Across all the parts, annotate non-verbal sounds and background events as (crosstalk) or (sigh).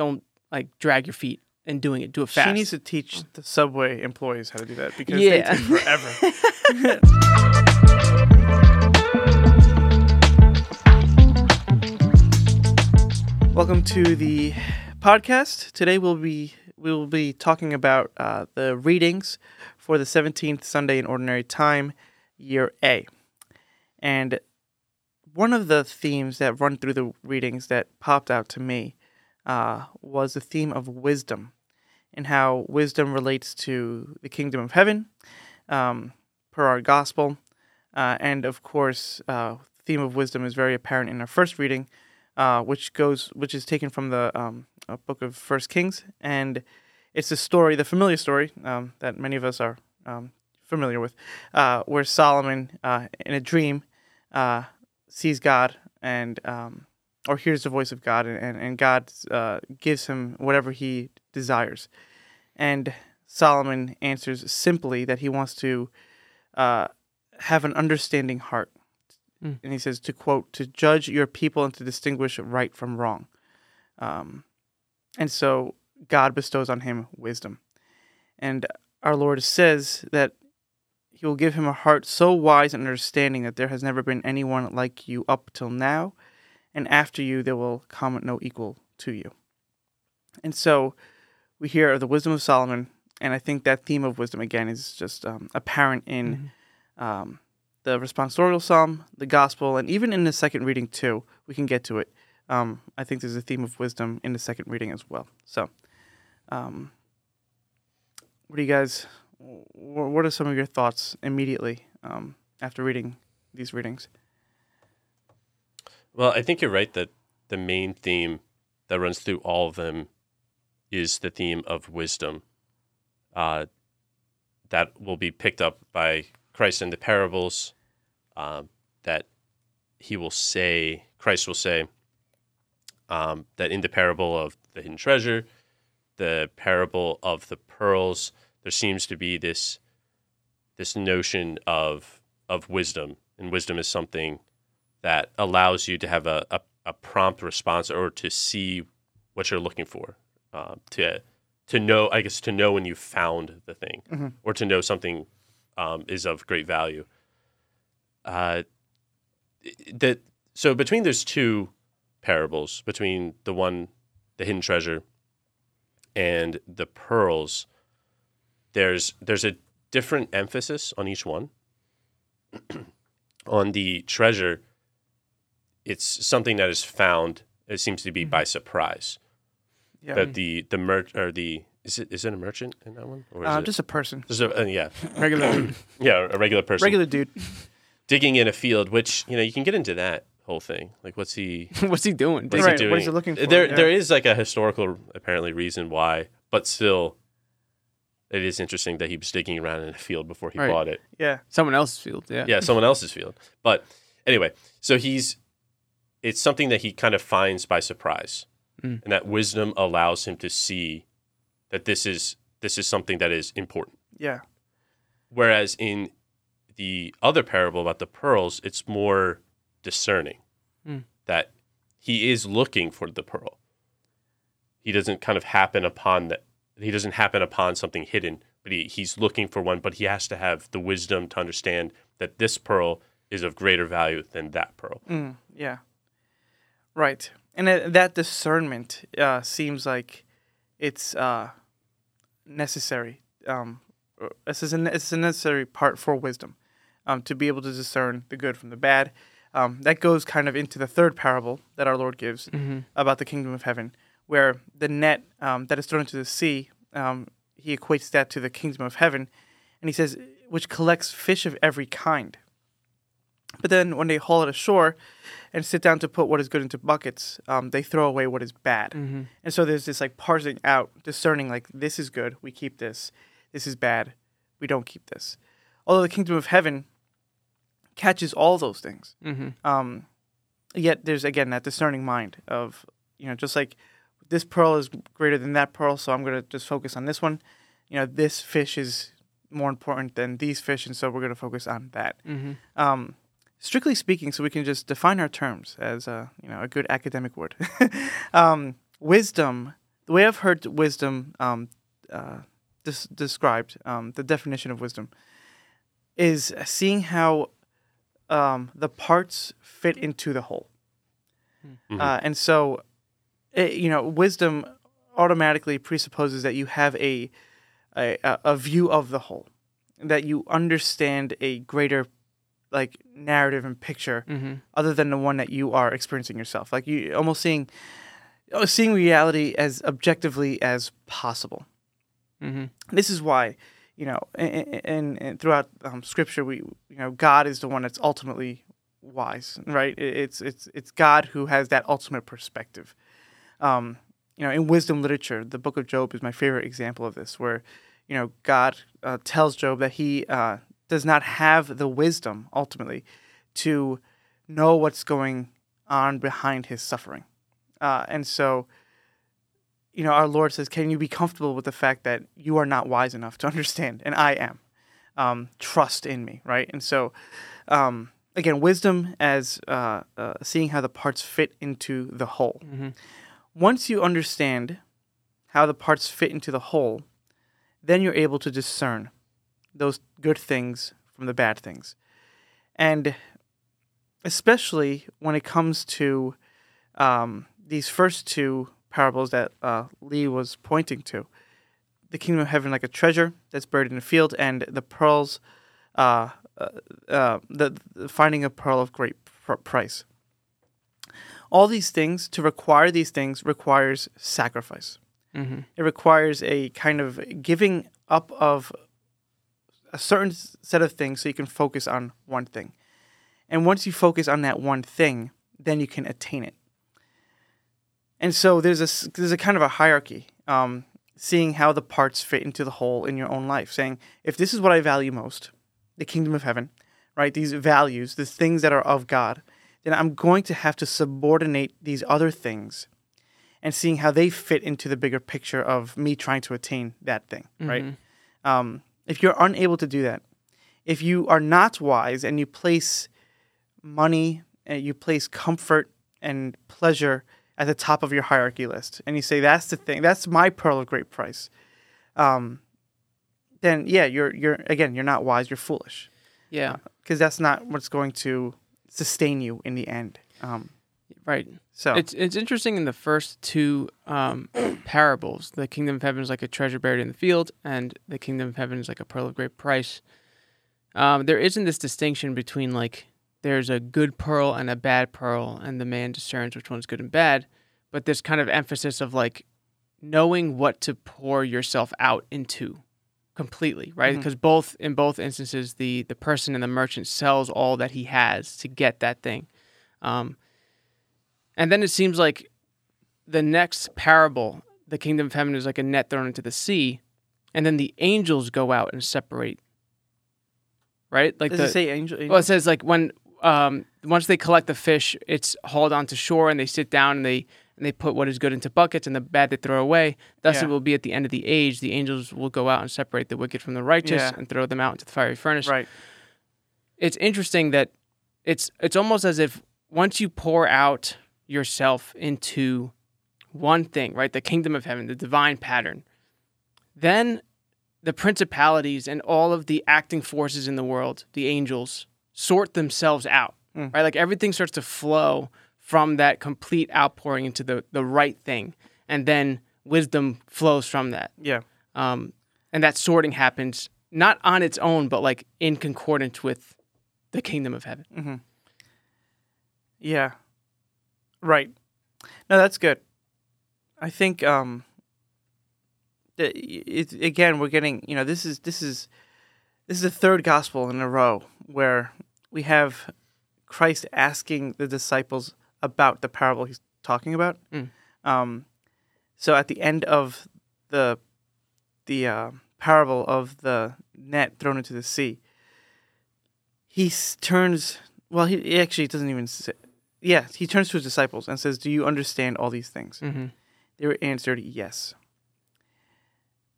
don't like drag your feet in doing it. Do it fast. She needs to teach the subway employees how to do that because Yeah. they take forever. (laughs) Welcome to the podcast. Today we'll be we will be talking about uh, the readings for the 17th Sunday in Ordinary Time, Year A. And one of the themes that run through the readings that popped out to me uh, was the theme of wisdom and how wisdom relates to the kingdom of heaven, um, per our gospel, uh, and of course, uh, theme of wisdom is very apparent in our first reading, uh, which goes, which is taken from the um, uh, book of First Kings, and it's a story, the familiar story um, that many of us are um, familiar with, uh, where Solomon, in a dream, sees God and um, or hears the voice of God, and and, God uh, gives him whatever he desires, and Solomon answers simply that he wants to uh, have an understanding heart, Mm. and he says to quote to judge your people and to distinguish right from wrong, um, and so God bestows on him wisdom, and our Lord says that he will give him a heart so wise and understanding that there has never been anyone like you up till now, and after you there will come no equal to you. And so we hear of the wisdom of Solomon, and I think that theme of wisdom again is just um, apparent in um, the responsorial psalm, the gospel, and even in the second reading too. We can get to it. Um, I think there's a theme of wisdom in the second reading as well. So, um, what do you guys? What are some of your thoughts immediately um, after reading these readings? Well, I think you're right that the main theme that runs through all of them is the theme of wisdom. Uh, that will be picked up by Christ in the parables. Um, that he will say, Christ will say, um, that in the parable of the hidden treasure, the parable of the pearls, there seems to be this this notion of of wisdom, and wisdom is something that allows you to have a, a, a prompt response or to see what you're looking for, uh, to to know, I guess, to know when you found the thing, Mhm. or to know something um, is of great value. Uh, that so between those two parables, between the one, the hidden treasure, and the pearls, there's there's a different emphasis on each one. (clears throat) on the treasure, it's something that is found. It seems to be by surprise. Yeah, That the the mer or the is it is it a merchant in that one or is uh, it just a person, just a, uh, yeah (coughs) regular, dude. (coughs) yeah a regular person regular dude. (coughs) digging in a field, which you know you can get into that whole thing. Like what's he (laughs) What's he doing? what's Right, he what doing? is he looking for? There Yeah. there is like a historical apparently reason why, but still, it is interesting that he was digging around in a field before he Right. bought it. Yeah, Someone else's field. Yeah. yeah, someone else's field. But anyway, so he's it's something that he kind of finds by surprise. Mm. And that wisdom allows him to see that this is this is something that is important. yeah, Whereas in the other parable about the pearls, it's more discerning Mm. that he is looking for the pearl. He doesn't kind of happen upon that. He doesn't happen upon something hidden, but he, he's looking for one. But he has to have the wisdom to understand that this pearl is of greater value than that pearl. Mm, yeah. Right. And that discernment uh, seems like it's uh, necessary. Um, this is a, it's a necessary part for wisdom um, to be able to discern the good from the bad. Um, that goes kind of into the third parable that our Lord gives Mm-hmm. about the kingdom of heaven, where the net um, that is thrown into the sea, um, he equates that to the kingdom of heaven, and he says, which collects fish of every kind. But then when they haul it ashore and sit down to put what is good into buckets, um, they throw away what is bad. Mm-hmm. And so there's this like parsing out, discerning like this is good, we keep this. This is bad, we don't keep this. Although the kingdom of heaven catches all those things, Mm-hmm. um, yet there's again that discerning mind of you know just like this pearl is greater than that pearl, so I'm gonna just focus on this one. You know, this fish is more important than these fish, and so we're gonna focus on that. Mm-hmm. Um, strictly speaking, so we can just define our terms as a you know a good academic word. (laughs) um, wisdom the way I've heard wisdom um, uh, des- described, um, the definition of wisdom, is seeing how um, the parts fit into the whole. Mhm. Uh, and so, it, you know, wisdom automatically presupposes that you have a a- a view of the whole, that you understand a greater like narrative and picture Mm-hmm. other than the one that you are experiencing yourself. Like you almost seeing uh, seeing reality as objectively as possible. Mm-hmm. This is why, you know, and, and, and throughout um, Scripture, we you know God is the one that's ultimately wise, right? It's it's it's God who has that ultimate perspective. Um, you know, in wisdom literature, the Book of Job is my favorite example of this, where you know God uh, tells Job that he uh, does not have the wisdom ultimately to know what's going on behind his suffering, uh, and so you know, our Lord says, Can you be comfortable with the fact that you are not wise enough to (laughs) understand, and I am? Um, trust in me, right? And so, um, again, wisdom as uh, uh, seeing how the parts fit into the whole. Mm-hmm. Once you understand how the parts fit into the whole, then you're able to discern those good things from the bad things. And especially when it comes to um, these first two parables that uh, Lee was pointing to the kingdom of heaven like a treasure that's buried in a field, and the pearls, uh, uh, uh, the, the finding a pearl of great pr- price. All these things, to require these things, requires sacrifice. Mm-hmm. It requires a kind of giving up of a certain set of things so you can focus on one thing. And once you focus on that one thing, then you can attain it. And so there's a there's a kind of a hierarchy, um, seeing how the parts fit into the whole in your own life. Saying if this is what I value most, the kingdom of heaven, right? These values, the things that are of God, then I'm going to have to subordinate these other things and seeing how they fit into the bigger picture of me trying to attain that thing, right? Um, if you're unable to do that, if you are not wise and you place money and you place comfort and pleasure at the top of your hierarchy list, and you say that's the thing, that's my pearl of great price, um, then yeah, you're you're again you're not wise, you're foolish Yeah. because that's not what's going to sustain you in the end. Um, Right. so It's it's interesting in the first two um, (clears throat) parables. The kingdom of heaven is like a treasure buried in the field, and the kingdom of heaven is like a pearl of great price. Um, there isn't this distinction between like there's a good pearl and a bad pearl, and the man discerns which one's good and bad. But this kind of emphasis of like knowing what to pour yourself out into completely, right? Mhm. Because both in both instances, the the person and the merchant sells all that he has to get that thing. Um, and then it seems like the next parable, the kingdom of heaven is like a net thrown into the sea, and then the angels go out and separate. Right? Like does the it say angel? well, it says like when um, once they collect the fish, it's hauled onto shore, and they sit down and they and they put what is good into buckets, and the bad they throw away. Thus, Yeah. it will be at the end of the age. The angels will go out and separate the wicked from the righteous, Yeah. and throw them out into the fiery furnace right. it's interesting that it's it's almost as if once you pour out yourself into one thing, right? The kingdom of heaven, the divine pattern, then the principalities and all of the acting forces in the world, the angels, sort themselves out. Mm. Right? Like everything starts to flow from that complete outpouring into the, the right thing. And then wisdom flows from that Yeah. um, and that sorting happens not on its own, but like in concordance with the kingdom of heaven. Mm-hmm. Yeah. Right. No, that's good. I think um that it, again we're getting, you know, this is this is this is the third gospel in a row where we have Christ asking the disciples about the parable he's talking about. Mm. Um so at the end of the the uh, parable of the net thrown into the sea, he turns well he, he actually doesn't even say, yeah he turns to his disciples and says do you understand all these things Mm-hmm. they were answered yes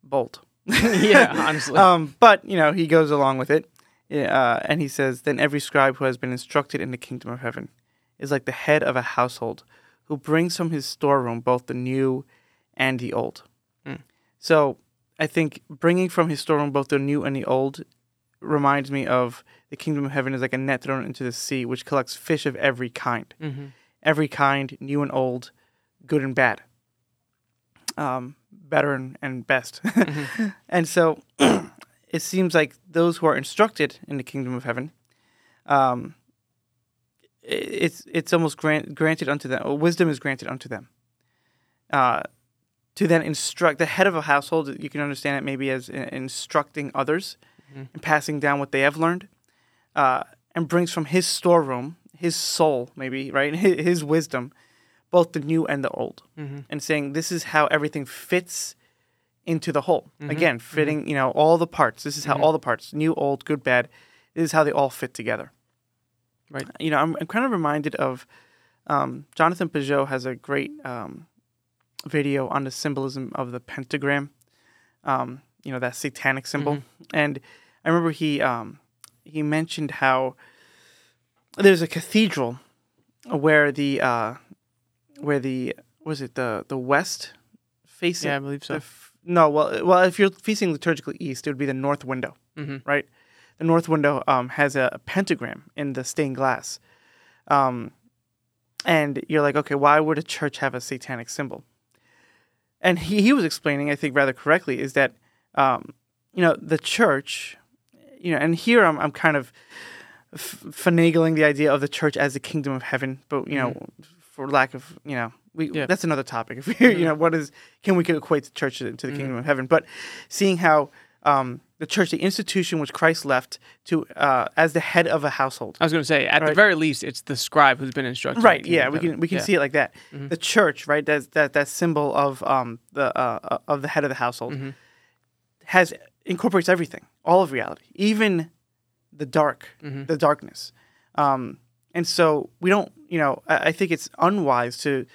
bold (laughs) yeah, (laughs) honestly. um, but you know he goes along with it uh, and he says then every scribe who has been instructed in the kingdom of heaven is like the head of a household who brings from his storeroom both the new and the old. Hmm. So I think bringing from his storeroom both the new and the old reminds me of the kingdom of heaven is like a net thrown into the sea, which collects fish of every kind, Mm-hmm. every kind, new and old, good and bad, um, better and, and best. (laughs) and so (clears throat) it seems like those who are instructed in the kingdom of heaven, um, it's it's almost grant, granted unto them. Or wisdom is granted unto them. Uh, to then instruct the head of a household, you can understand it maybe as instructing others and passing down what they have learned, uh, and brings from his storeroom, his soul, maybe right, (laughs) his, wisdom, both the new and the old, Mm-hmm. and saying this is how everything fits into the whole. Mhm. Again, fitting you know all the parts. This is how Mhm. all the parts, new, old, good, bad, this is how they all fit together. Right. You know, I'm, I'm kind of reminded of um, Jonathan Pageau has a great um, video on the symbolism of the pentagram. Um, you know that satanic symbol, and I remember he um, he mentioned how there's a cathedral where the uh, where the was it the the west facing Yeah, I believe so. f- no well well if you're facing liturgically east it would be the north window Mm-hmm. right the north window um, has a, pentagram in the stained glass um, and you're like okay why would a church have a satanic symbol and he, he was explaining i think rather correctly is that um, you know the church you know and here i'm, I'm kind of f- finagling the idea of the church as the kingdom of heaven but you know for lack of you know we Yeah. that's another topic (laughs) if we you know what is can we equate the church to, to the Mhm. kingdom of heaven but seeing how um, the church the institution which christ left to uh, as the head of a household I was going to say, at the very least, it's the scribe who's been instructed. right yeah we can we can Yeah. see it like that Mhm. the church right that that that symbol of um the uh, of the head of the household Mhm. has incorporates everything all of reality even the dark Mhm. the darkness um and so we don't you know I, I think it's unwise to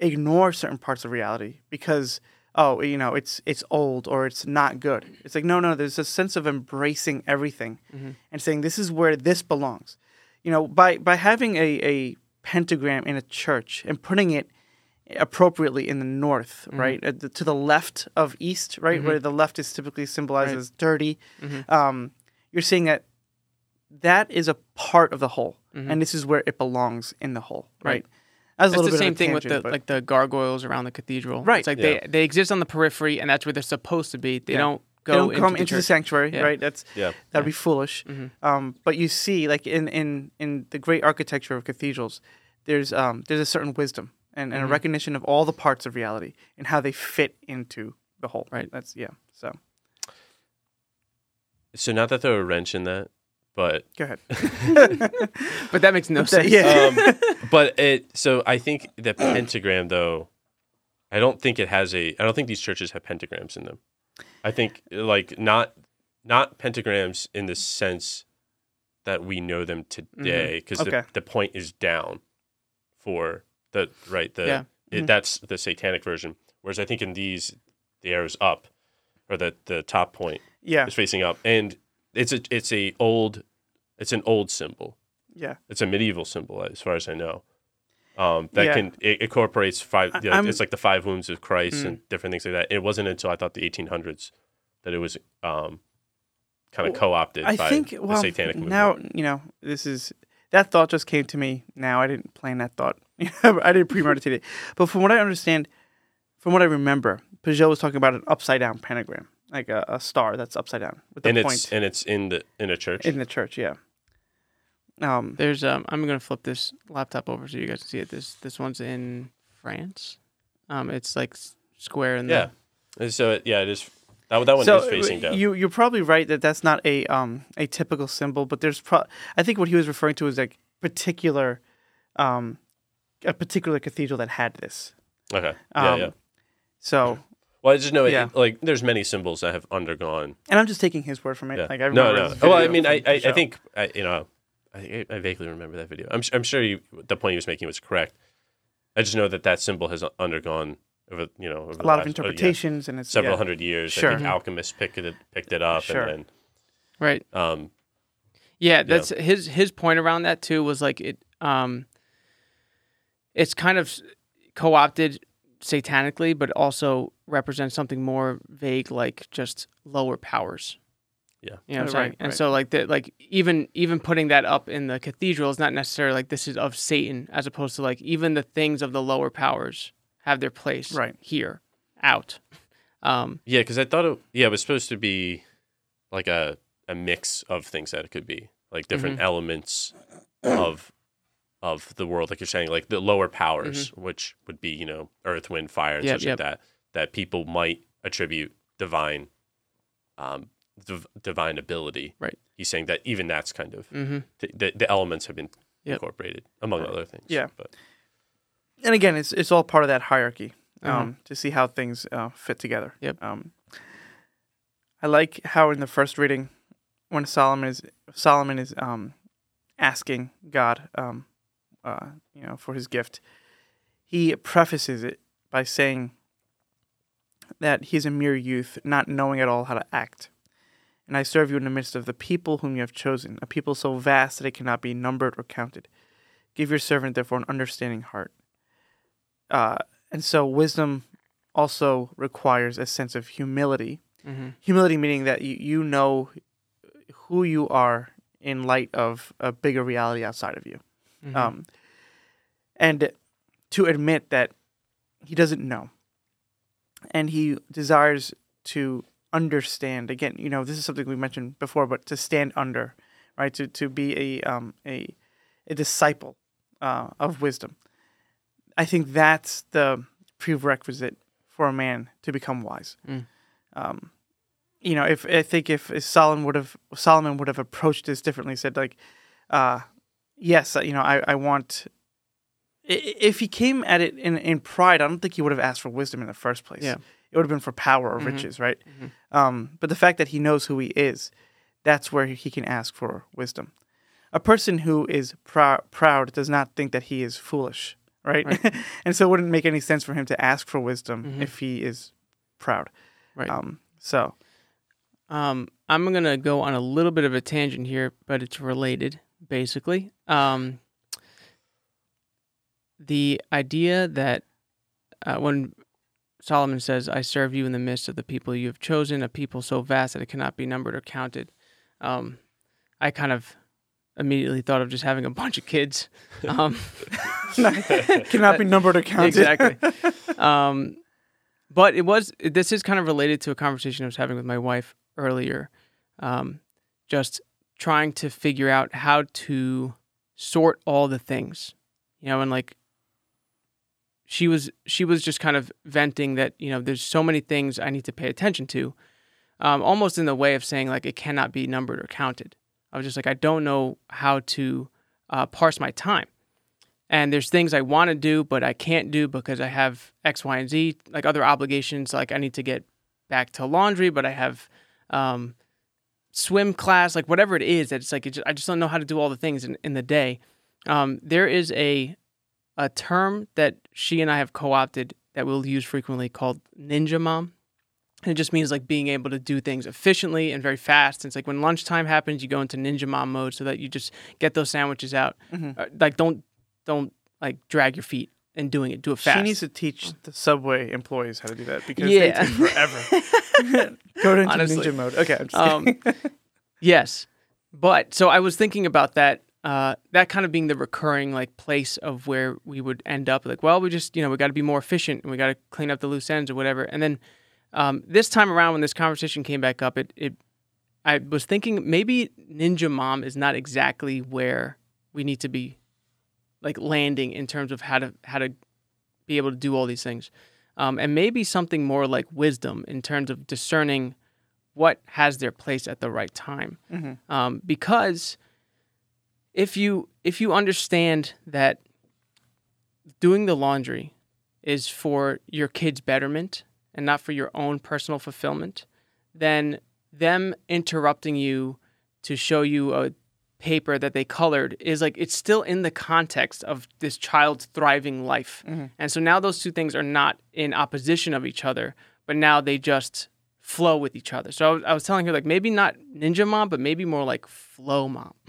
ignore certain parts of reality because oh you know it's it's old or it's not good it's like no no there's a sense of embracing everything Mhm. and saying this is where this belongs you know by by having a, a pentagram in a church and putting it appropriately in the north Mhm. right At the, to the left of east right Mhm. where the left is typically symbolized Right. as dirty Mhm. um, you're saying that that is a part of the whole Mhm. and this is where it belongs in the whole right, Right. That's a little the bit of same a thing with the but- like the gargoyles around the cathedral. Right. It's like Yeah. they they exist on the periphery, and that's where they're supposed to be. They Yeah. don't go they don't into come the into the sanctuary Yeah. right that's Yeah. that'd Yeah. be foolish Mhm. um, but you see like in, in in the great architecture of cathedrals there's um, there's a certain wisdom and, and Mhm. a recognition of all the parts of reality and how they fit into the whole Right. that's yeah so So not to throw a wrench in that, but go ahead (laughs) (laughs) But that makes no But that- sense. yeah. um, but it. So I think the pentagram, though, I don't think it has a. I don't think these churches have pentagrams in them. I think like not not pentagrams in the sense that we know them today, because Okay. the, the point is down for the right the Yeah. it, Mhm. that's the satanic version. Whereas I think in these the arrow's up, or the the top point yeah is facing up, and it's a it's a old it's an old symbol yeah it's a medieval symbol as far as I know. Um, that Yeah. can it incorporates five. You know, it's like the five wounds of Christ Mm. and different things like that. It wasn't until I thought the 1800s that it was um, kind of co-opted I by think the well satanic movement. now you know this is that thought just came to me now I didn't plan that thought (laughs) I didn't premeditate it but from what I understand from what I remember Pageau was talking about an upside down pentagram like a, a star that's upside down with the and point it's and it's in the in a church. in the church yeah um There's um. I'm gonna flip this laptop over so you guys can see it. This this one's in France. Um, it's like square in the yeah. So it, yeah, it is. That, that one so is facing down. you you're probably right that that's not a um a typical symbol but there's pro- I think what he was referring to is like particular um a particular cathedral that had this okay. Yeah, um, yeah. so Well, I just know it, yeah. like there's many symbols that have undergone. and I'm just taking his word from it Yeah. like I no, no. Well, I mean, I, I, I think I, you know, I, I vaguely remember that video. I'm, s- I'm sure you, the point he was making was correct. I just know that that symbol has undergone over, you know, over a the lot of last- uh, yeah, interpretations and it's several yeah. hundred years. Sure. I think alchemists picked it, picked it up, Sure. and right. um, Yeah, that's his his point around that too was like it um it's kind of co-opted satanically, but also represents something more vague, like just lower powers. Yeah. you know what I'm Oh, saying. right, and right. so like the like even even putting that up in the cathedral is not necessarily like this is of Satan, as opposed to like even the things of the lower powers have their place Right. here, out. Um, Yeah, because I thought it. Yeah, it was supposed to be like a a mix of things that it could be, like different Mm-hmm. elements of of the world, like you're saying, like the lower powers, which would be you know earth, wind, fire, and Mm-hmm. Yep, such yep. like that, that people might attribute divine, um, div- divine ability. Right. He's saying that even that's kind of hmm the, the, the elements have been Yep. incorporated among other things. Yeah. but and again, it's it's all part of that hierarchy um, Uh-huh. to see how things uh, fit together. Yep. Um, I like how in the first reading, when Solomon is Solomon is um, asking God, um, uh, you know, for his gift, he prefaces it by saying that he's a mere youth, not knowing at all how to act. And I serve you in the midst of the people whom you have chosen, a people so vast that it cannot be numbered or counted. Give your servant, therefore, an understanding heart. Uh, and so, wisdom also requires a sense of humility. hmm Humility meaning that you, you know who you are in light of a bigger reality outside of you. Mm-hmm. Um, and to admit that he doesn't know. And he desires to understand. Again, you know, this is something we mentioned before, but to stand under, right? To, to be a, um, a, a disciple uh, of wisdom. I think that's the prerequisite for a man to become wise. Mm. Um, you know, if I think if, if Solomon would have Solomon would have approached this differently, said like, uh, yes, uh, you know, I, I want. If he came at it in, in pride, I don't think he would have asked for wisdom in the first place. Yeah. It would have been for power or Mhm. riches, right? Mhm. Um, but the fact that he knows who he is, that's where he can ask for wisdom. A person who is prou- proud does not think that he is foolish, right? (laughs) and so it wouldn't make any sense for him to ask for wisdom Mhm. if he is proud. Right. Um, so, Um, I'm gonna go on a little bit of a tangent here, but it's related, basically. Um, the idea that uh, when Solomon says, "I serve you in the midst of the people you have chosen, a people so vast that it cannot be numbered or counted," um, I kind of immediately thought of just having a bunch of kids. (laughs) Um, (laughs) cannot be (laughs) numbered or counted. exactly. um, but it was this is kind of related to a conversation I was having with my wife earlier. Um, just trying to figure out how to sort all the things, you know, and like she was she was just kind of venting that you know there's so many things I need to pay attention to, um, almost in the way of saying like it cannot be numbered or counted. I was just like I don't know how to uh, parse my time and there's things I want to do but I can't do because I have X, Y, and Z, like other obligations. Like I need to get back to laundry, but I have um, swim class, like whatever it is. that It's like it just, I just don't know how to do all the things in, in the day. Um, there is a a term that she and I have co-opted that we'll use frequently called ninja mom. And it just means like being able to do things efficiently and very fast. And it's like when lunchtime happens, you go into ninja mom mode so that you just get those sandwiches out. Mhm. Uh, like don't don't like drag your feet in doing it. Do it fast. She needs to teach the subway employees how to do that because Yeah. they take forever. (laughs) (laughs) Go into Honestly. ninja mode. Okay. I'm just um, (laughs) yes, but so I was thinking about that. Uh, that kind of being the recurring like place of where we would end up. Like, well, we just you know we got to be more efficient and we got to clean up the loose ends or whatever. And then um, this time around, when this conversation came back up, it it I was thinking maybe Ninja Mom is not exactly where we need to be like landing in terms of how to how to be able to do all these things. Um, and maybe something more like wisdom in terms of discerning what has their place at the right time. Mhm. Um, because if you if you understand that doing the laundry is for your kid's betterment and not for your own personal fulfillment, then them interrupting you to show you a paper that they colored is like it's still in the context of this child's thriving life. Mhm. And so now those two things are not in opposition of each other, but now they just flow with each other. So I was, I was telling her like maybe not ninja mom, but maybe more like flow mom. (laughs)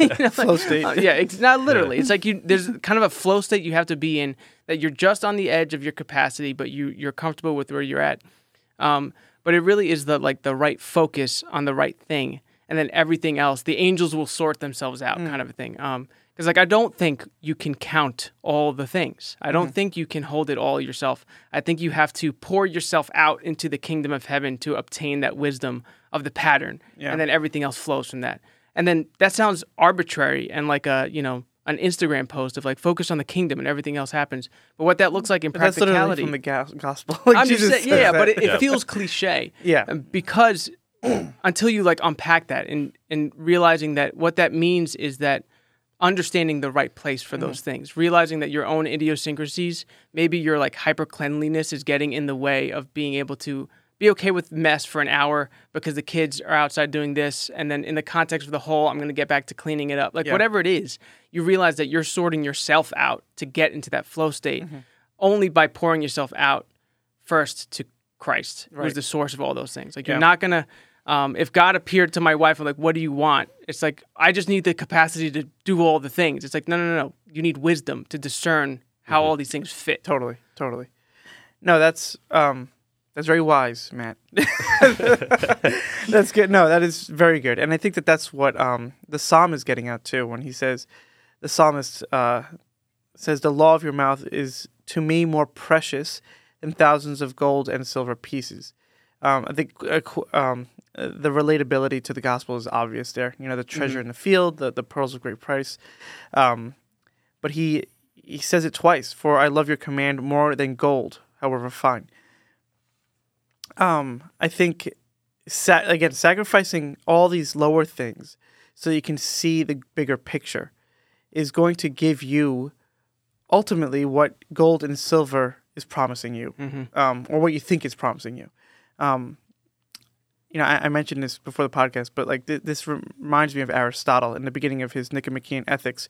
You know, Flow like- state. uh, yeah, it's not literally. It's like you there's kind of a flow state you have to be in that you're just on the edge of your capacity, but you you're comfortable with where you're at. Um, but it really is the like the right focus on the right thing, and then everything else, the angels will sort themselves out, kind of a thing. Um, because like I don't think you can count all the things. I don't think you can hold it all yourself. I think you have to pour yourself out into the kingdom of heaven to obtain that wisdom of the pattern, Yeah. and then everything else flows from that. And then that sounds arbitrary and like a you know an Instagram post of like focus on the kingdom and everything else happens. But what that looks like in But That's practicality, from the gospel. Like I'm just saying, yeah, that. but it, it Yeah. feels cliche. Yeah. Because (clears throat) until you like unpack that and and realizing that what that means is that understanding the right place for those mm-hmm. things, realizing that your own idiosyncrasies, maybe your like hyper cleanliness is getting in the way of being able to be okay with mess for an hour because the kids are outside doing this and then in the context of the whole I'm going to get back to cleaning it up. Like Yeah. whatever it is, you realize that you're sorting yourself out to get into that flow state mm-hmm. only by pouring yourself out first to Christ, who's the source of all those things. Like Yeah. you're not gonna. Um, if God appeared to my wife and like, "What do you want?" It's like I just need the capacity to do all the things. It's like, no, no, no, no. You need wisdom to discern how all these things fit. Totally, totally. No, that's um, that's very wise, Matt. (laughs) that's good. No, that is very good, and I think that that's what um the psalm is getting at too when he says, the psalmist uh says, "The law of your mouth is to me more precious than thousands of gold and silver pieces." Um, I think uh, um, uh, the relatability to the gospel is obvious there. You know, the treasure in the field, the the pearls of great price. Um, but he he says it twice for i love your command more than gold however fine um i think sa- again sacrificing all these lower things so you can see the bigger picture is going to give you ultimately what gold and silver is promising you um, or what you think is promising you um, you know, I, I mentioned this before the podcast, but like th- this reminds me of Aristotle in the beginning of his Nicomachean Ethics,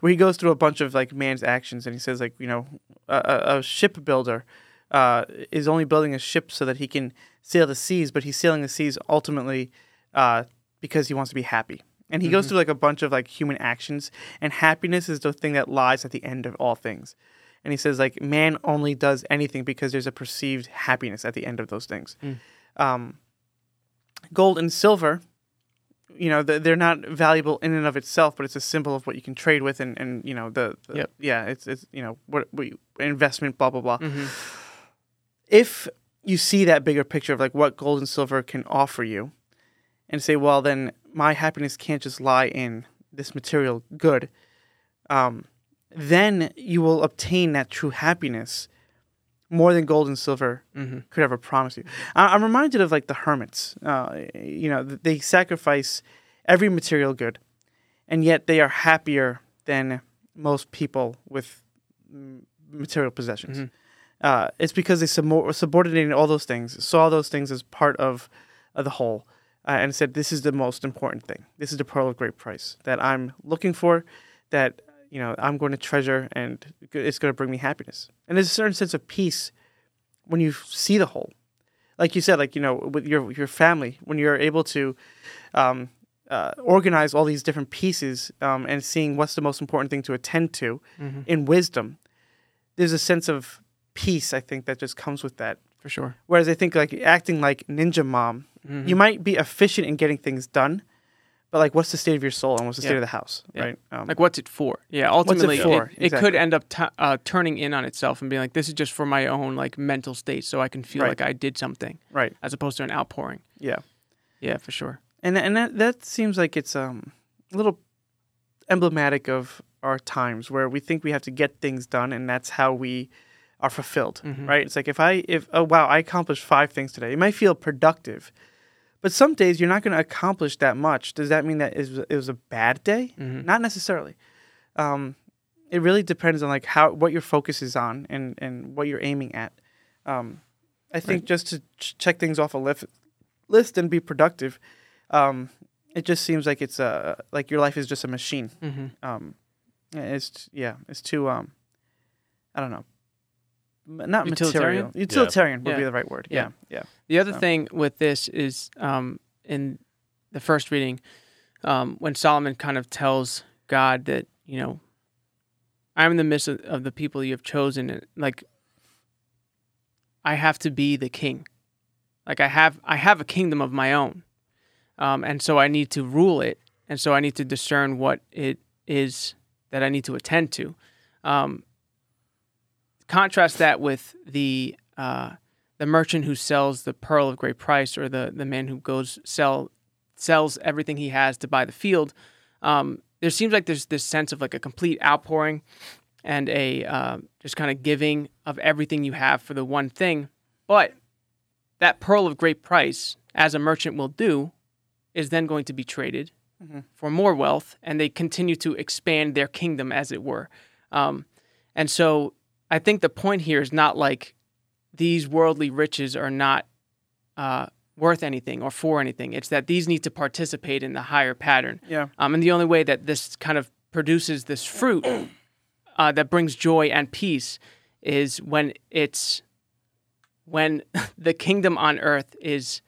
where he goes through a bunch of like man's actions, and he says like you know, a, a, shipbuilder uh, is only building a ship so that he can sail the seas, but he's sailing the seas ultimately uh, because he wants to be happy. And he goes through like a bunch of like human actions, and happiness is the thing that lies at the end of all things. And he says like man only does anything because there's a perceived happiness at the end of those things. Um, gold and silver, you know, they're not valuable in and of itself, but it's a symbol of what you can trade with, and, and you know the, the- Yep. yeah, it's it's you know what, what you, investment, blah blah blah. Mhm. If you see that bigger picture of like what gold and silver can offer you, and say, well, then my happiness can't just lie in this material good. Um, then you will obtain that true happiness more than gold and silver Mhm. could ever promise you. I- I'm reminded of like the hermits. Uh, you know, they sacrifice every material good, and yet they are happier than most people with material possessions. Mhm. Uh, it's because they sub- subordinated all those things, saw those things as part of, of the whole, uh, and said, "This is the most important thing. This is the pearl of great price that I'm looking for. That you know I'm going to treasure, and it's going to bring me happiness." And there's a certain sense of peace when you see the whole. Like you said, like you know, with your your family, when you're able to um, uh, organize all these different pieces um, and seeing what's the most important thing to attend to in wisdom, there's a sense of peace. I think that just comes with that. for sure. Whereas I think like acting like ninja mom, Mm-hmm. you might be efficient in getting things done, but like what's the state of your soul and what's the state Yeah. of the house, Yeah. right? Um, Like, what's it for? Yeah, it ultimately, for? it, it could end up t- uh, turning in on itself and being like, this is just for my own like mental state, so I can feel Right. like I did something, right. as opposed to an outpouring. Yeah. Yeah, for sure. and and that that seems like it's um a little emblematic of our times where we think we have to get things done and that's how we are fulfilled Mhm. right it's like if i if oh wow i accomplished five things today it might feel productive but some days you're not going to accomplish that much. Does that mean that it was, a bad day? Mhm. not necessarily. Um it really depends on like how what your focus is on and and what you're aiming at. Um i think just to ch- check things off a list list and be productive um it just seems like it's a like your life is just a machine. Hmm um it's yeah it's too um i don't know not Utilitarian? material. Utilitarian would Yeah. be the right word. Yeah. Yeah, yeah. The other So- thing with this is um, in the first reading, um, when Solomon kind of tells God that, you know, I'm in the midst of, of the people you have chosen, and like, I have to be the king. Like I have, I have a kingdom of my own, um, and so I need to rule it, and so I need to discern what it is that I need to attend to. Um, contrast that with the uh, the merchant who sells the pearl of great price, or the the man who goes sell sells everything he has to buy the field. Um, there seems like there's this sense of like a complete outpouring and a uh, just kind of giving of everything you have for the one thing. But that pearl of great price, as a merchant will do, is then going to be traded for more wealth, and they continue to expand their kingdom, as it were. Um, and so, I think the point here is not like these worldly riches are not uh, worth anything or for anything. It's that these need to participate in the higher pattern. Yeah. Um, and the only way that this kind of produces this fruit (clears throat) uh, that brings joy and peace is when it's when (laughs) the kingdom on earth is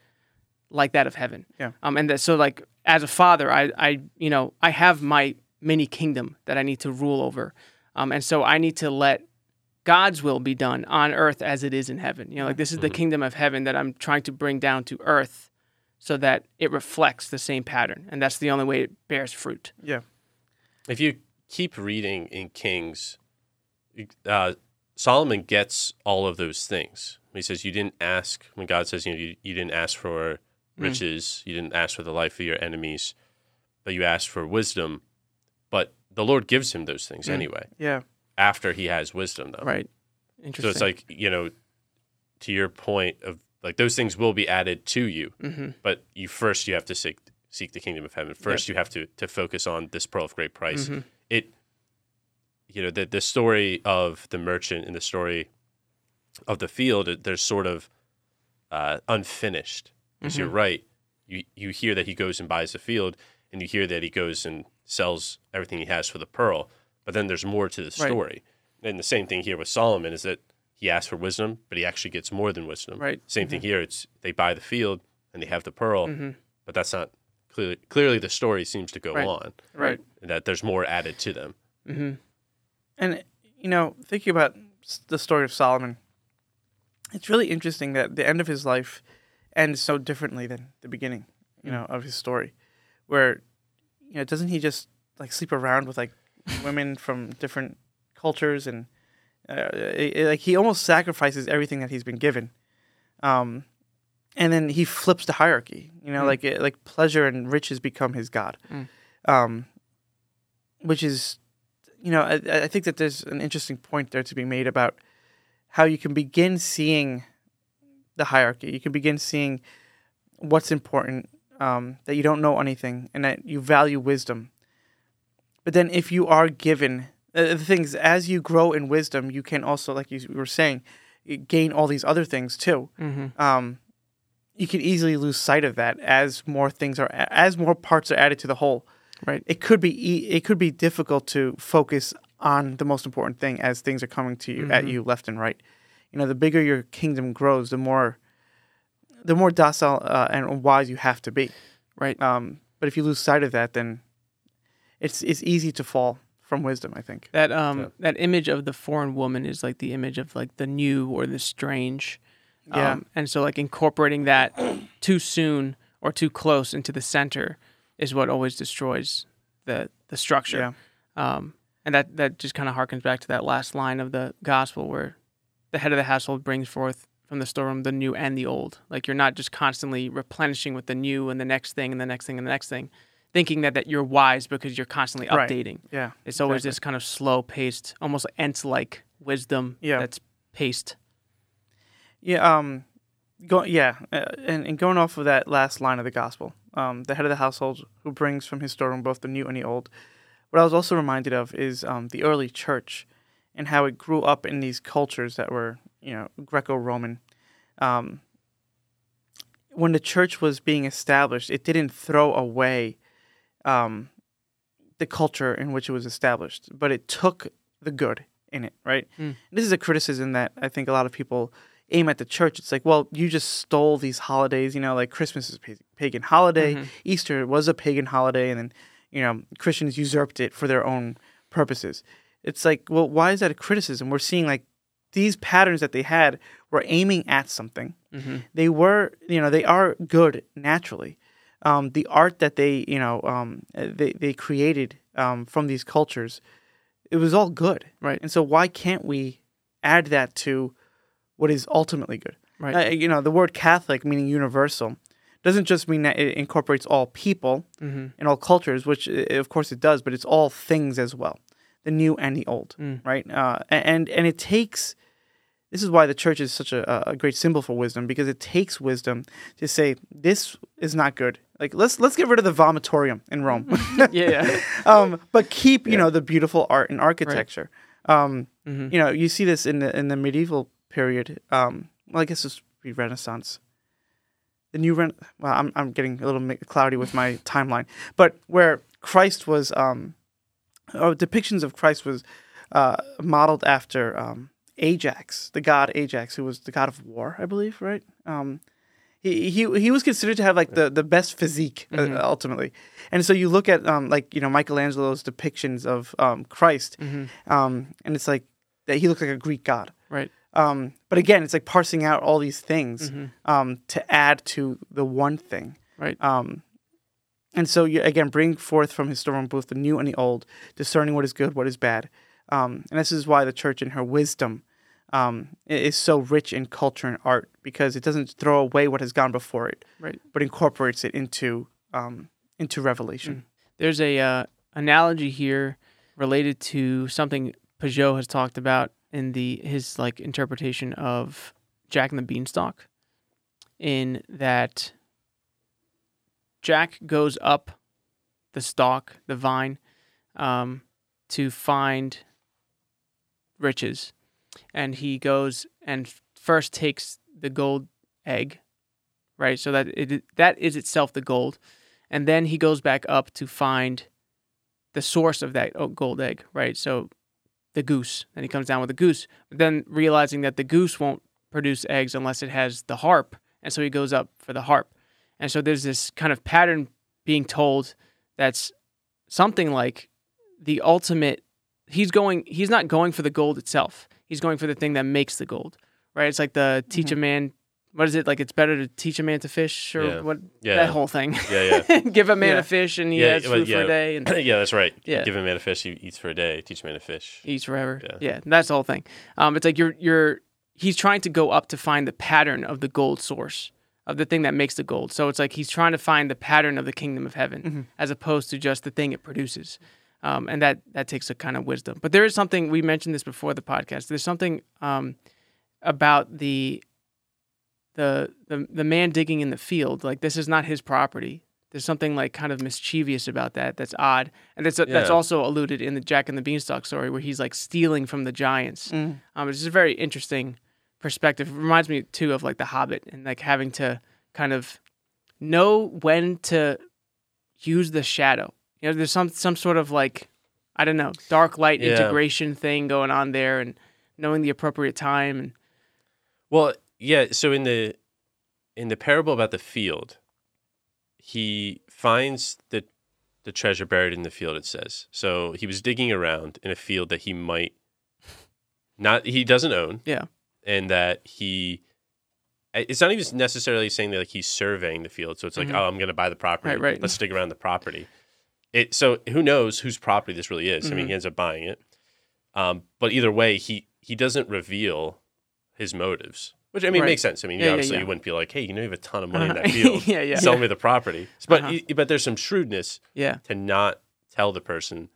like that of heaven. Yeah. Um, and that, so like as a father, I, I, you know, I have my mini kingdom that I need to rule over. Um, and so I need to let God's will be done on earth as it is in heaven. You know, like this is the mm-hmm. kingdom of heaven that I'm trying to bring down to earth so that it reflects the same pattern. And that's the only way it bears fruit. Yeah. If you keep reading in Kings, uh, Solomon gets all of those things. He says, "You didn't ask." When God says, "You know, you, you didn't ask for mm. riches, you didn't ask for the life of your enemies, but you asked for wisdom." But the Lord gives him those things mm. anyway Yeah. After he has wisdom, though. Right. Interesting. So it's like you know, to your point of like those things will be added to you, Mm-hmm. but you first you have to seek seek the kingdom of heaven. First, you have to to focus on this pearl of great price. Mm-hmm. It, you know, the the story of the merchant and the story of the field, there's sort of uh, unfinished. Because Mm-hmm. you're right, you you hear that he goes and buys the field, and you hear that he goes and sells everything he has for the pearl. But then there's more to the Right. story. And the same thing here with Solomon is that he asks for wisdom, but he actually gets more than wisdom. Right. Same thing here. It's they buy the field and they have the pearl, Mm-hmm. but that's not clearly clearly the story seems to go Right. on. Right. And that there's more added to them. Mm-hmm. And you know, thinking about the story of Solomon, it's really interesting that the end of his life ends so differently than the beginning, you know, of his story, where you know, doesn't he just like sleep around with like women from different cultures and uh, it- it- like he almost sacrifices everything that he's been given, um, and then he flips the hierarchy. You know, Mm. like it, like pleasure and riches become his god, Mm. um, which is you know, I, I think that there's an interesting point there to be made about how you can begin seeing the hierarchy. You can begin seeing what's important, um, that you don't know anything, and that you value wisdom. But then, if you are given uh, the things as you grow in wisdom, you can also, like you were saying, gain all these other things too. Mm-hmm. Um, you can easily lose sight of that as more things are as more parts are added to the whole Right. it could be it could be difficult to focus on the most important thing as things are coming to you at Mhm. you left and right. You know, the bigger your kingdom grows, the more the more docile uh, and wise you have to be. Right. Um, but if you lose sight of that, then it's it's easy to fall from wisdom. I think. That um Yeah. that image of the foreign woman is like the image of like the new or the strange. Yeah. Um, and so like incorporating that (clears throat) too soon or too close into the center is what always destroys the the structure. Yeah. Um, and that that just kind of harkens back to that last line of the gospel where the head of the household brings forth from the storeroom the new and the old. Like you're not just constantly replenishing with the new and the next thing and the next thing and the next thing, thinking that that you're wise because you're constantly Right. updating. Yeah. It's always Exactly. this kind of slow paced, almost ant like wisdom Yeah. that's paced. Yeah. Um. Go. Yeah. Uh, and and going off of that last line of the gospel, um, the head of the household who brings from his storeroom both the new and the old. What I was also reminded of is um, the early church, and how it grew up in these cultures that were, you know, Greco-Roman. Um, when the church was being established, it didn't throw away um, the culture in which it was established, but it took the good in it, right? Mm. This is a criticism that I think a lot of people aim at the church. It's like, well, you just stole these holidays, you know, like Christmas is a pagan holiday, Mhm. Easter was a pagan holiday, and then, you know, Christians usurped it for their own purposes. It's like, well, why is that a criticism? We're seeing like these patterns that they had were aiming at something. hmm They were, you know, they are good naturally. Um, the art that they, you know, um, they they created um, from these cultures, it was all good. Right. And so why can't we add that to what is ultimately good? Right. Uh, you know, the word Catholic, meaning universal, doesn't just mean that it incorporates all people hmm and all cultures, which uh, of course it does, but it's all things as well, the new and the old, Mm. right? Uh, and and it takes. This is why the church is such a, a great symbol for wisdom because it takes wisdom to say this is not good. Like let's let's get rid of the vomitorium in Rome, (laughs) yeah. Yeah. (laughs) um, but keep you know the beautiful art and architecture. Um, hmm you know, you see this in the in the medieval period. Um, well, I guess it's Renaissance. The new Ren. Well, I'm I'm getting a little cloudy with my (laughs) timeline, but where Christ was, um, or depictions of Christ was uh, modeled after um, Ajax, the god Ajax, who was the god of war, I believe, right? Um, he, he he was considered to have like the, the best physique uh, Mhm. ultimately, and so you look at um, like you know Michelangelo's depictions of um, Christ, hmm um, and it's like that he looked like a Greek god. Right. Um, but again, it's like parsing out all these things hmm um, to add to the one thing. Right. Um, and so you again bring forth from his storeroom both the new and the old, discerning what is good, what is bad. Um, and this is why the church, in her wisdom, um, is so rich in culture and art because it doesn't throw away what has gone before it, Right. but incorporates it into um, into revelation. There's a uh, analogy here related to something Pageau has talked about in the his like interpretation of Jack and the Beanstalk, in that Jack goes up the stalk, the vine, um, to find riches, and he goes and first takes the gold egg, right? So that it that is itself the gold, and then he goes back up to find the source of that oh, gold egg, right? So the goose. and he comes down with the goose, but then realizing that the goose won't produce eggs unless it has the harp, and so he goes up for the harp. And so there's this kind of pattern being told that's something like the ultimate he's going he's not going for the gold itself. He's going for the thing that makes the gold. Right? It's like the teach a man what is it like it's better to teach a man to fish or Yeah. what Yeah. that whole thing. Yeah, yeah. (laughs) Give a man Yeah. a fish and he Yeah, has food for a day and (clears throat) yeah, that's right. Yeah. Give a man a fish, he eats for a day. Teach a man to fish. eats forever. Yeah. Yeah. that's the whole thing. Um, it's like you're you're he's trying to go up to find the pattern of the gold source of the thing that makes the gold. So it's like he's trying to find the pattern of the kingdom of heaven Mhm. as opposed to just the thing it produces. Um, and that that takes a kind of wisdom. But there is something we mentioned this before the podcast. There's something um, about the the the the man digging in the field. Like this is not his property. There's something like kind of mischievous about that. That's odd, and that's that's also alluded in the Jack and the Beanstalk story, where he's like stealing from the giants. Mm. Um, it's just a very interesting perspective. It reminds me too of like The Hobbit and like having to kind of know when to use the shadow. You know, there's some some sort of like I don't know dark light Yeah. integration thing going on there, and knowing the appropriate time. And Well, yeah. So in the in the parable about the field, he finds the the treasure buried in the field. It says so. He was digging around in a field that he might not. He doesn't own. Yeah. and that he. It's not even necessarily saying that like he's surveying the field. So it's like, Mhm. oh, I'm going to buy the property. Right, right. Let's dig around the property. It so who knows whose property this really is? I mean, he ends up buying it. Um, but either way, he he doesn't reveal his motives, which I mean Right. makes sense. I mean, Yeah, yeah, obviously yeah. you wouldn't be like, hey, you know, you have a ton of money in that Uh-huh. (laughs) field. yeah, yeah, Sell me the property. But Uh-huh. y- but there's some shrewdness yeah. to not tell the person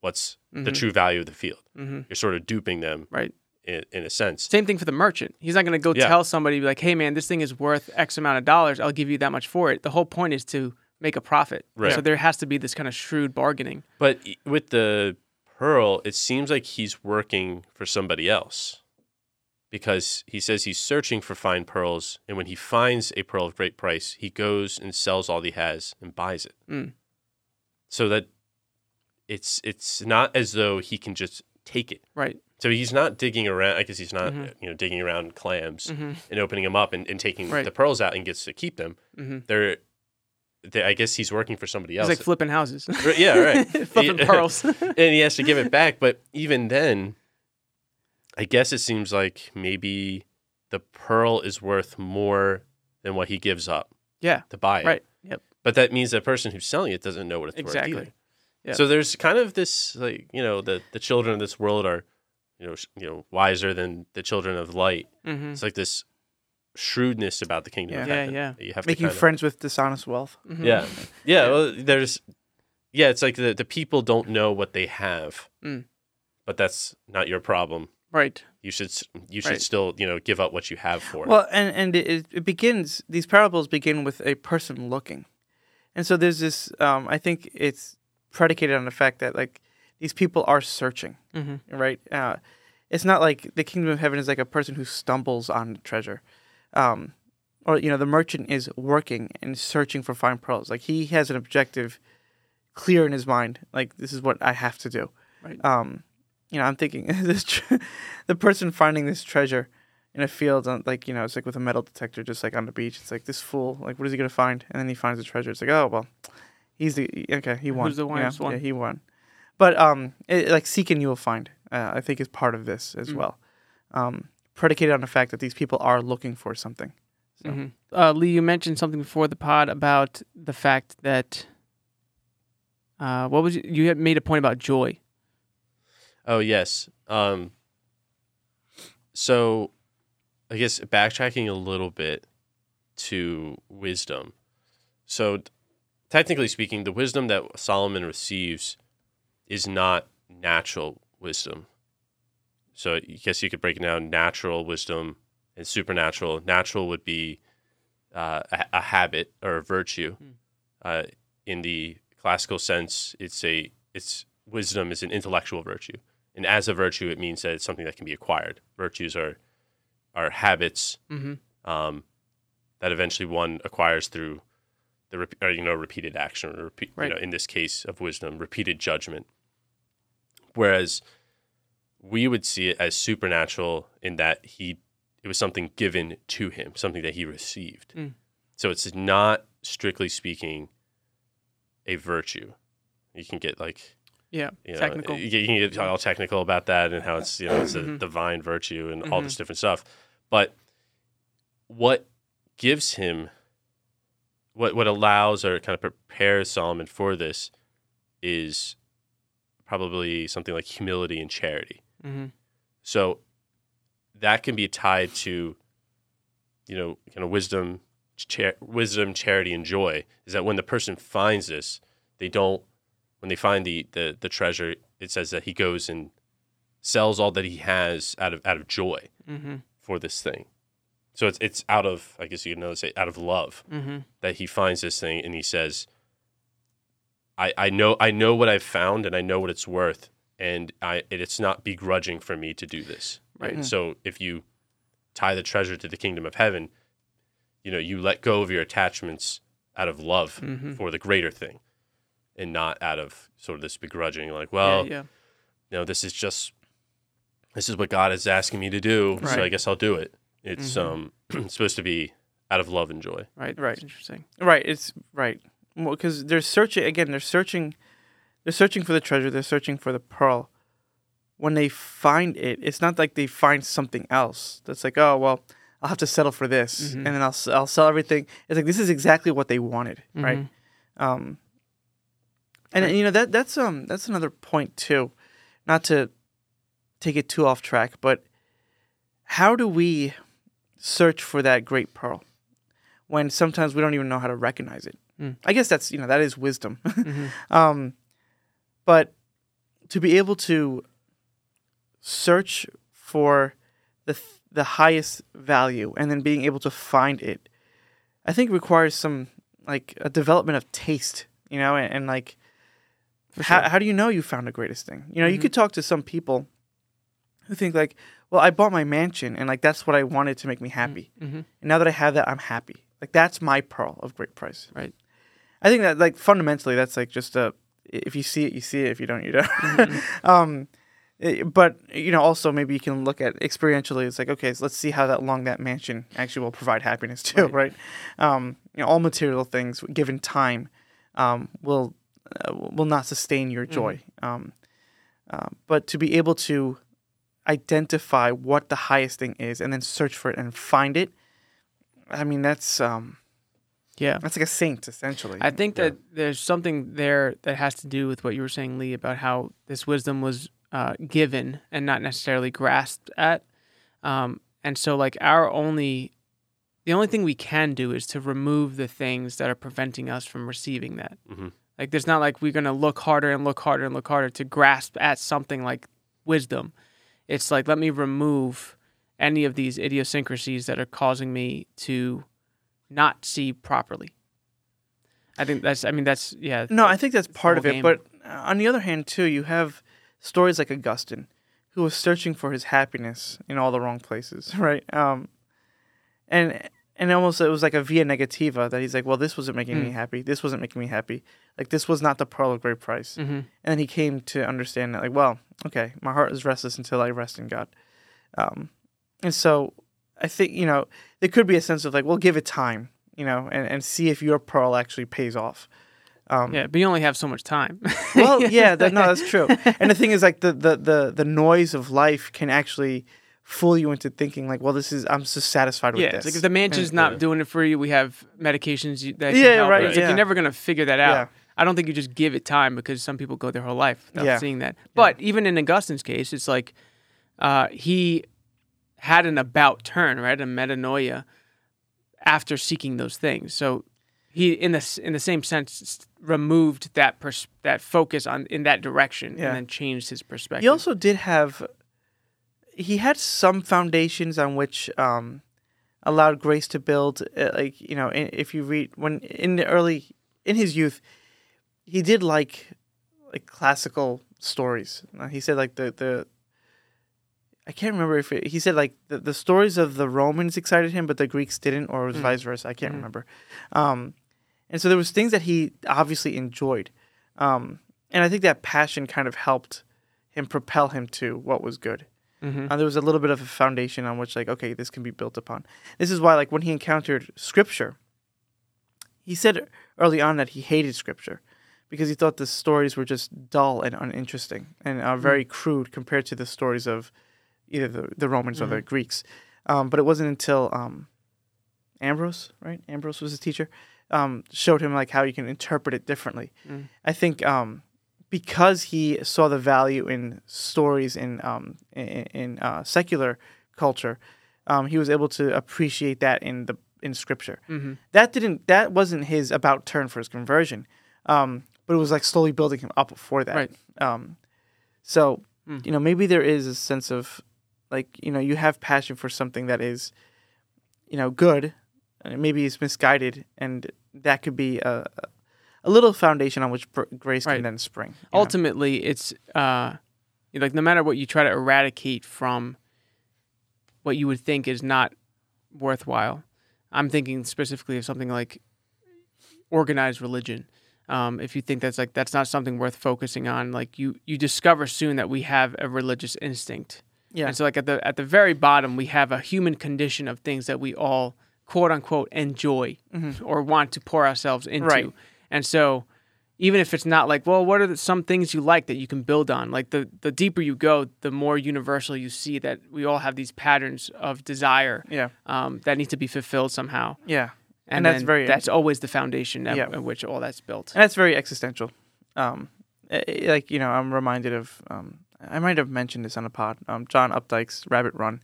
what's the Mhm. true value of the field. hmm You're sort of duping them, Right. in, in a sense. Same thing for the merchant. He's not going to go Yeah. tell somebody like, "Hey, man, this thing is worth X amount of dollars. I'll give you that much for it." The whole point is to make a profit. Right. So there has to be this kind of shrewd bargaining. But with the pearl, it seems like he's working for somebody else because he says he's searching for fine pearls, and when he finds a pearl of great price, he goes and sells all he has and buys it. Mm. So that it's it's not as though he can just take it. Right. So he's not digging around. I guess he's not, Mhm. you know, digging around clams Mm-hmm. and opening them up and, and taking Right. the pearls out and gets to keep them. Mm-hmm. They're, they, I guess he's working for somebody else. He's like flipping houses. (laughs) Right, yeah, right. (laughs) flipping (laughs) pearls. and he has to give it back. But even then, I guess it seems like maybe the pearl is worth more than what he gives up yeah. to buy it. Right. Yep. But that means the person who's selling it doesn't know what it's Exactly. worth either. Yeah. So there's kind of this, like you know, the the children of this world are, you know, sh- you know, wiser than the children of light. Mm-hmm. It's like this shrewdness about the kingdom of Yeah. heaven. Yeah, yeah. You have Making to kind friends with dishonest wealth. Mm-hmm. Of, (laughs) yeah, yeah. Well, there's, yeah. It's like the the people don't know what they have, Mm. but that's not your problem. Right. You should you should Right. still you know give up what you have for it. Well, and and it, it begins. These parables begin with a person looking, and so there's this. Um, I think it's predicated on the fact that like these people are searching, Mm-hmm. right? Uh, it's not like the kingdom of heaven is like a person who stumbles on the treasure, um, or you know, the merchant is working and searching for fine pearls. Like he has an objective clear in his mind. Like this is what I have to do. Right. Um, you know, I'm thinking (laughs) this tr- the person finding this treasure in a field, on, like you know, it's like with a metal detector, just like on the beach. It's like this fool, like what is he gonna find? And then he finds the treasure. It's like, oh well, he's the okay, he won. Who's the yeah, one? Yeah, he won. But um, it, like seek and you will find. Uh, I think is part of this as Mm. well. Um, predicated on the fact that these people are looking for something. So- Mhm. Uh, Lee, you mentioned something before the pod about the fact that uh, what was you, you had made a point about joy. Oh yes. Um, so, I guess backtracking a little bit to wisdom. So, t- technically speaking, the wisdom that Solomon receives is not natural wisdom. So, I guess you could break it down: natural wisdom and supernatural. Natural would be uh, a, a habit or a virtue. Hmm. Uh, in the classical sense, it's a it's wisdom is an intellectual virtue and as a virtue, it means that it's something that can be acquired. Virtues are are habits Mm-hmm. um, that eventually one acquires through the or, you know repeated action, or repeat, Right. you know, in this case of wisdom, repeated judgment. Whereas we would see it as supernatural in that he it was something given to him, something that he received. Mm. So it's not strictly speaking a virtue. You can get like Yeah, you know, technical. You, can get all technical about that and how it's you know it's a Mhm. divine virtue and all Mhm. this different stuff. But what gives him what what allows or kind of prepares Solomon for this is probably something like humility and charity. Mm-hmm. So that can be tied to, you know, kind of wisdom, cha- wisdom, charity, and joy. Is that when the person finds this, they don't. When they find the, the the treasure, it says that he goes and sells all that he has out of out of joy Mm-hmm. for this thing. So it's it's out of I guess you could know say out of love Mm-hmm. that he finds this thing and he says, I, I know I know what I've found and I know what it's worth and I it's not begrudging for me to do this. Right. So if you tie the treasure to the kingdom of heaven, you know, you let go of your attachments out of love Mm-hmm. for the greater thing and not out of sort of this begrudging like, well, yeah, yeah. you know, this is just this is what God is asking me to do, so I guess I'll do it. It's Mhm. um (clears throat) it's supposed to be out of love and joy. Right. Right. That's interesting. Right. It's right because they're searching again. They're searching. They're searching for the treasure. They're searching for the pearl. When they find it, it's not like they find something else. That's like, oh well, I'll have to settle for this, Mhm. and then I'll I'll sell everything. It's like this is exactly what they wanted, right? Mhm. Um, and you know that that's um that's another point too, not to take it too off track, but how do we search for that great pearl when sometimes we don't even know how to recognize it? Mm. I guess that's you know that is wisdom. (laughs) Mhm. um, but to be able to search for the th- the highest value and then being able to find it, I think requires some like a development of taste, you know, and, and like For how how do you know you found the greatest thing? You know, you Mhm. could talk to some people who think like, well, I bought my mansion and like that's what I wanted to make me happy. Mhm. And now that I have that, I'm happy. Like that's my pearl of great price. Right. I think that like fundamentally that's like just a if you see it, you see it. If you don't, you don't. Mhm. (laughs) um, Eh, but you know, also maybe you can look at experientially. It's like, okay, so let's see how that long that mansion actually will provide happiness too, right? Right. Um, you know, all material things given time um, will uh, will not sustain your joy. Um, uh, but to be able to identify what the highest thing is and then search for it and find it, I mean, that's um, Yeah. that's like a saint essentially. I think that there's something there that has to do with what you were saying, Lee, about how this wisdom was uh, given and not necessarily grasped at. Um, and so, like, our only, the only thing we can do is to remove the things that are preventing us from receiving that. Mhm. Like, there's not like we're going to look harder and look harder and look harder to grasp at something like wisdom. It's like, let me remove any of these idiosyncrasies that are causing me to not see properly. I think that's. I mean, that's yeah. No, I think that's part of it. game. But uh, on the other hand, too, you have stories like Augustine, who was searching for his happiness in all the wrong places, (laughs) right? Um, and and almost it was like a via negativa that he's like, well, this wasn't making me Mm. happy. This wasn't making me happy. Like this was not the pearl of great price. hmm And then he came to understand that, like, well, okay, my heart is restless until I rest in God. Um, and so I think, you know, there could be a sense of like, well, give it time, you know, and, and see if your pearl actually pays off. Um, Yeah, but you only have so much time. (laughs) well, (laughs) yeah, that, no, that's true. And the thing is, like, the, the, the, the noise of life can actually fool you into thinking, like, well, this is, I'm just satisfied with yeah, this. it's like if the mansion's And- not Yeah. doing it for you, we have medications you- that can Yeah, help. right, It's like you're never gonna figure that out. Yeah. I don't think you just give it time because some people go their whole life without Yeah. seeing that. But even in Augustine's case, it's like uh, he had an about turn, right, a metanoia after seeking those things. So he, in the in the same sense, removed that pers- that focus on in that direction Yeah. and then changed his perspective. He also did have, he had some foundations on which um, allowed Grace to build. Uh, like you know, in, if you read when in the early in his youth, he did like like classical stories. Uh, he said like the the. I can't remember if it, he said like the, the stories of the Romans excited him, but the Greeks didn't, or was Mm. vice versa. I can't Mhm. remember. Um, and so there was things that he obviously enjoyed, um, and I think that passion kind of helped him propel him to what was good. Mhm. Uh, there was a little bit of a foundation on which, like, okay, this can be built upon. This is why, like, when he encountered scripture, he said early on that he hated scripture because he thought the stories were just dull and uninteresting and uh, very crude compared to the stories of either the, the Romans or the Greeks. Um, but it wasn't until um, Ambrose, right? Ambrose was his teacher, um, showed him like how you can interpret it differently. Mm. I think um, because he saw the value in stories in um, in, in uh, secular culture, um, he was able to appreciate that in the in scripture. Mhm. That didn't that wasn't his about turn for his conversion, um, but it was like slowly building him up for that. Right. Um, so Mm. you know maybe there is a sense of like you know you have passion for something that is you know good, and maybe it's misguided, and that could be a a little foundation on which pr- grace Right. can then spring. you know? ultimately it's uh like no matter what you try to eradicate from what you would think is not worthwhile i'm thinking specifically of something like organized religion um, if you think that's like that's not something worth focusing on like you you discover soon that we have a religious instinct yeah, and so like at the at the very bottom we have a human condition of things that we all quote unquote enjoy or want to pour ourselves into. Right. And so even if it's not like, well, what are the, some things you like that you can build on? Like the the deeper you go, the more universal you see that we all have these patterns of desire yeah, um, that need to be fulfilled somehow. yeah. And, And that's very- that's always the foundation at, Yeah. at which all that's built. and that's very existential. Um, eh, eh, like you know, I'm reminded of. Um, I might have mentioned this on a pod. Um, John Updike's Rabbit Run.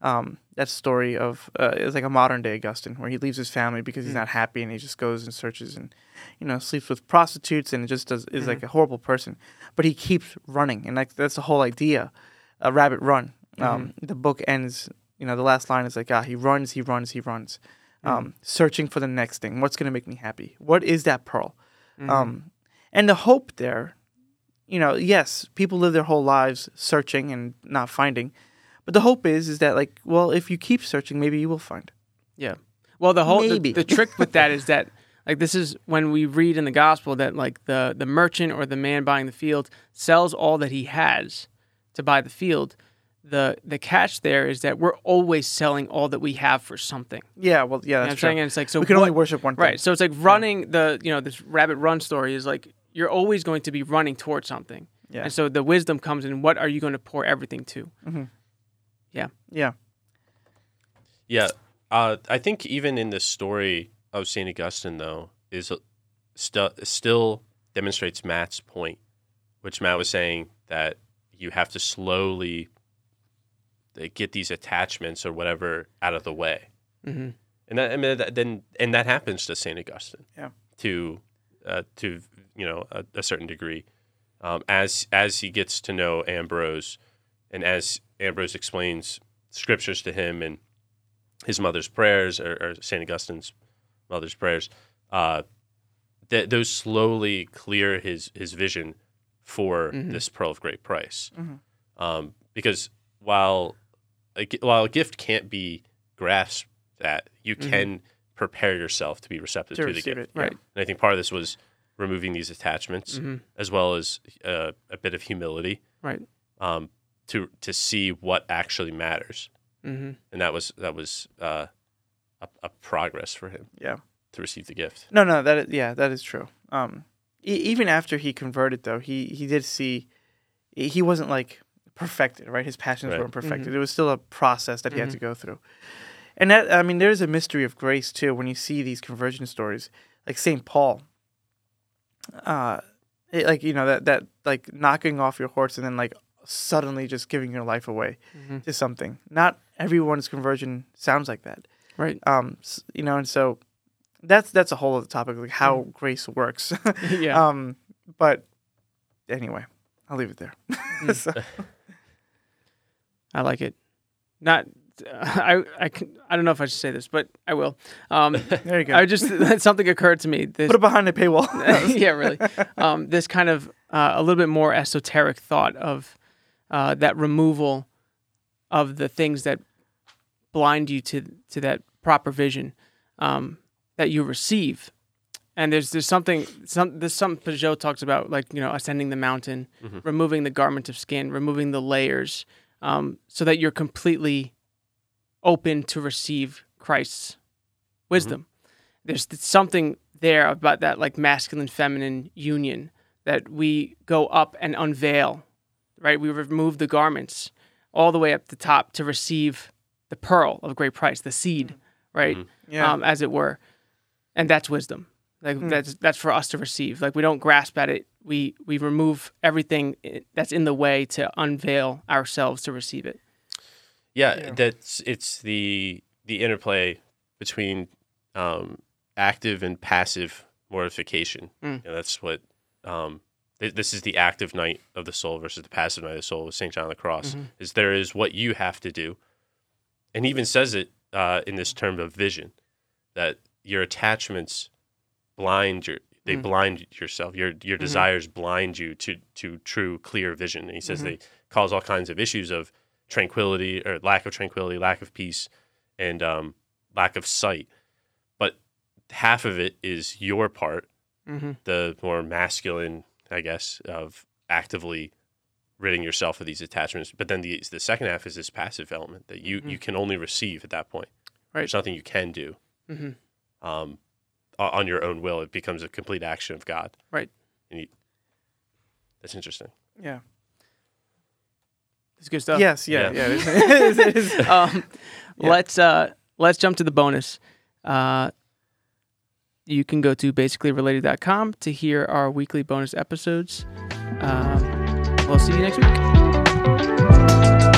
Um, that story of uh, it's like a modern day Augustine, where he leaves his family because he's not happy, and he just goes and searches and you know sleeps with prostitutes and just does is like a horrible person. But he keeps running, and like that's the whole idea. A rabbit run. Um, The book ends. You know, the last line is like, ah, he runs, he runs, he runs, um, searching for the next thing. What's going to make me happy? What is that pearl? Um, and the hope there, you know, yes, people live their whole lives searching and not finding, but the hope is is that like, well, if you keep searching, maybe you will find. Yeah. Well, the whole the, Maybe. the trick with that is that like this is when we read in the gospel that like the the merchant or the man buying the field sells all that he has to buy the field. The the catch there is that we're always selling all that we have for something. Yeah, well, yeah, You know that's I'm true. saying? And it's like so we can what- only worship one thing. Right. So it's like running the, you know, this rabbit run story is like you're always going to be running towards something. Yeah. And so the wisdom comes in what are you going to pour everything to? Yeah. Yeah, Yeah. uh, I think even in the story of Saint Augustine, though, is uh, stu- still demonstrates Matt's point, which Matt was saying that you have to slowly get these attachments or whatever out of the way, Mm-hmm. and that, I mean, that, then and that happens to Saint Augustine, Yeah. to uh, to you know a, a certain degree, um, as as he gets to know Ambrose, and as Ambrose explains scriptures to him and his mother's prayers or, or Saint Augustine's mother's prayers, uh, th- those slowly clear his his vision for Mhm. this pearl of great price. Mhm. Um, because while a, while a gift can't be grasped at, you Mhm. can prepare yourself to be receptive To to, the gift. it. Right. And I think part of this was removing these attachments Mm-hmm. as well as uh, a bit of humility Right. um, to to see what actually matters Mm-hmm. and that was that was uh, a, a progress for him Yeah. to receive the gift. No, no, that is, yeah, that is true. Um, e- even after he converted, though, he he did see he he wasn't like perfected, right? His passions Right. weren't perfected. Mhm. It was still a process that he had Mhm. to go through. And that I mean, there's a mystery of grace too when you see these conversion stories, like Saint Paul. Uh, it- like you know that that like knocking off your horse and then like suddenly just giving your life away Mm-hmm. to something. Not everyone's conversion sounds like that. Right. Um, you know, and so that's that's a whole other topic, like how grace works. (laughs) (laughs) yeah. um, but anyway, I'll leave it there. (laughs) Mm. So- I like it. Not. (laughs) I, I, can, I don't know if I should say this, but I will. Um, (laughs) there you go. I just (laughs) something occurred to me. This, Put it behind the paywall. yeah, really. Um, this kind of uh, a little bit more esoteric thought of uh, that removal of the things that blind you to to that proper vision um, that you receive. And there's there's something some there's some Pageau talks about like you know ascending the mountain, Mhm. removing the garment of skin, removing the layers, um, so that you're completely open to receive Christ's wisdom. There's something there about that like masculine feminine union that we go up and unveil, right? We remove the garments all the way up the top to receive the pearl of great price, the seed, right? Mhm. yeah. Um, as it were. And that's wisdom. Like Hmm. that's that's for us to receive. Like we don't grasp at it. We we remove everything that's in the way to unveil ourselves to receive it. Yeah, Yeah. that's it's the the interplay between um, active and passive mortification. Mm. You know, that's what um, th- this is the active night of the soul versus the passive night of the soul with Saint John of the Cross. Mhm. Is there is what you have to do, and he even says it uh, in this term of vision that your attachments blind your they Mm. blind yourself your your desires blind you to to true clear vision and he says Mhm. they cause all kinds of issues of tranquility or lack of tranquility lack of peace and um, lack of sight but half of it is your part Mm-hmm. the more masculine i guess of actively ridding yourself of these attachments but then the the second half is this passive element that you Mhm. you can only receive at that point Right. there's nothing you can do Mm-hmm. um, on your own will. It becomes a complete action of God. Right. And you, that's interesting. yeah. It's good stuff. Yes. Yeah. Yeah. Yeah. it is- (laughs) it is. (laughs) um, Yeah. Let's uh, let's jump to the bonus. Uh, you can go to basicallyrelated.com to hear our weekly bonus episodes. Um, we'll see you next week.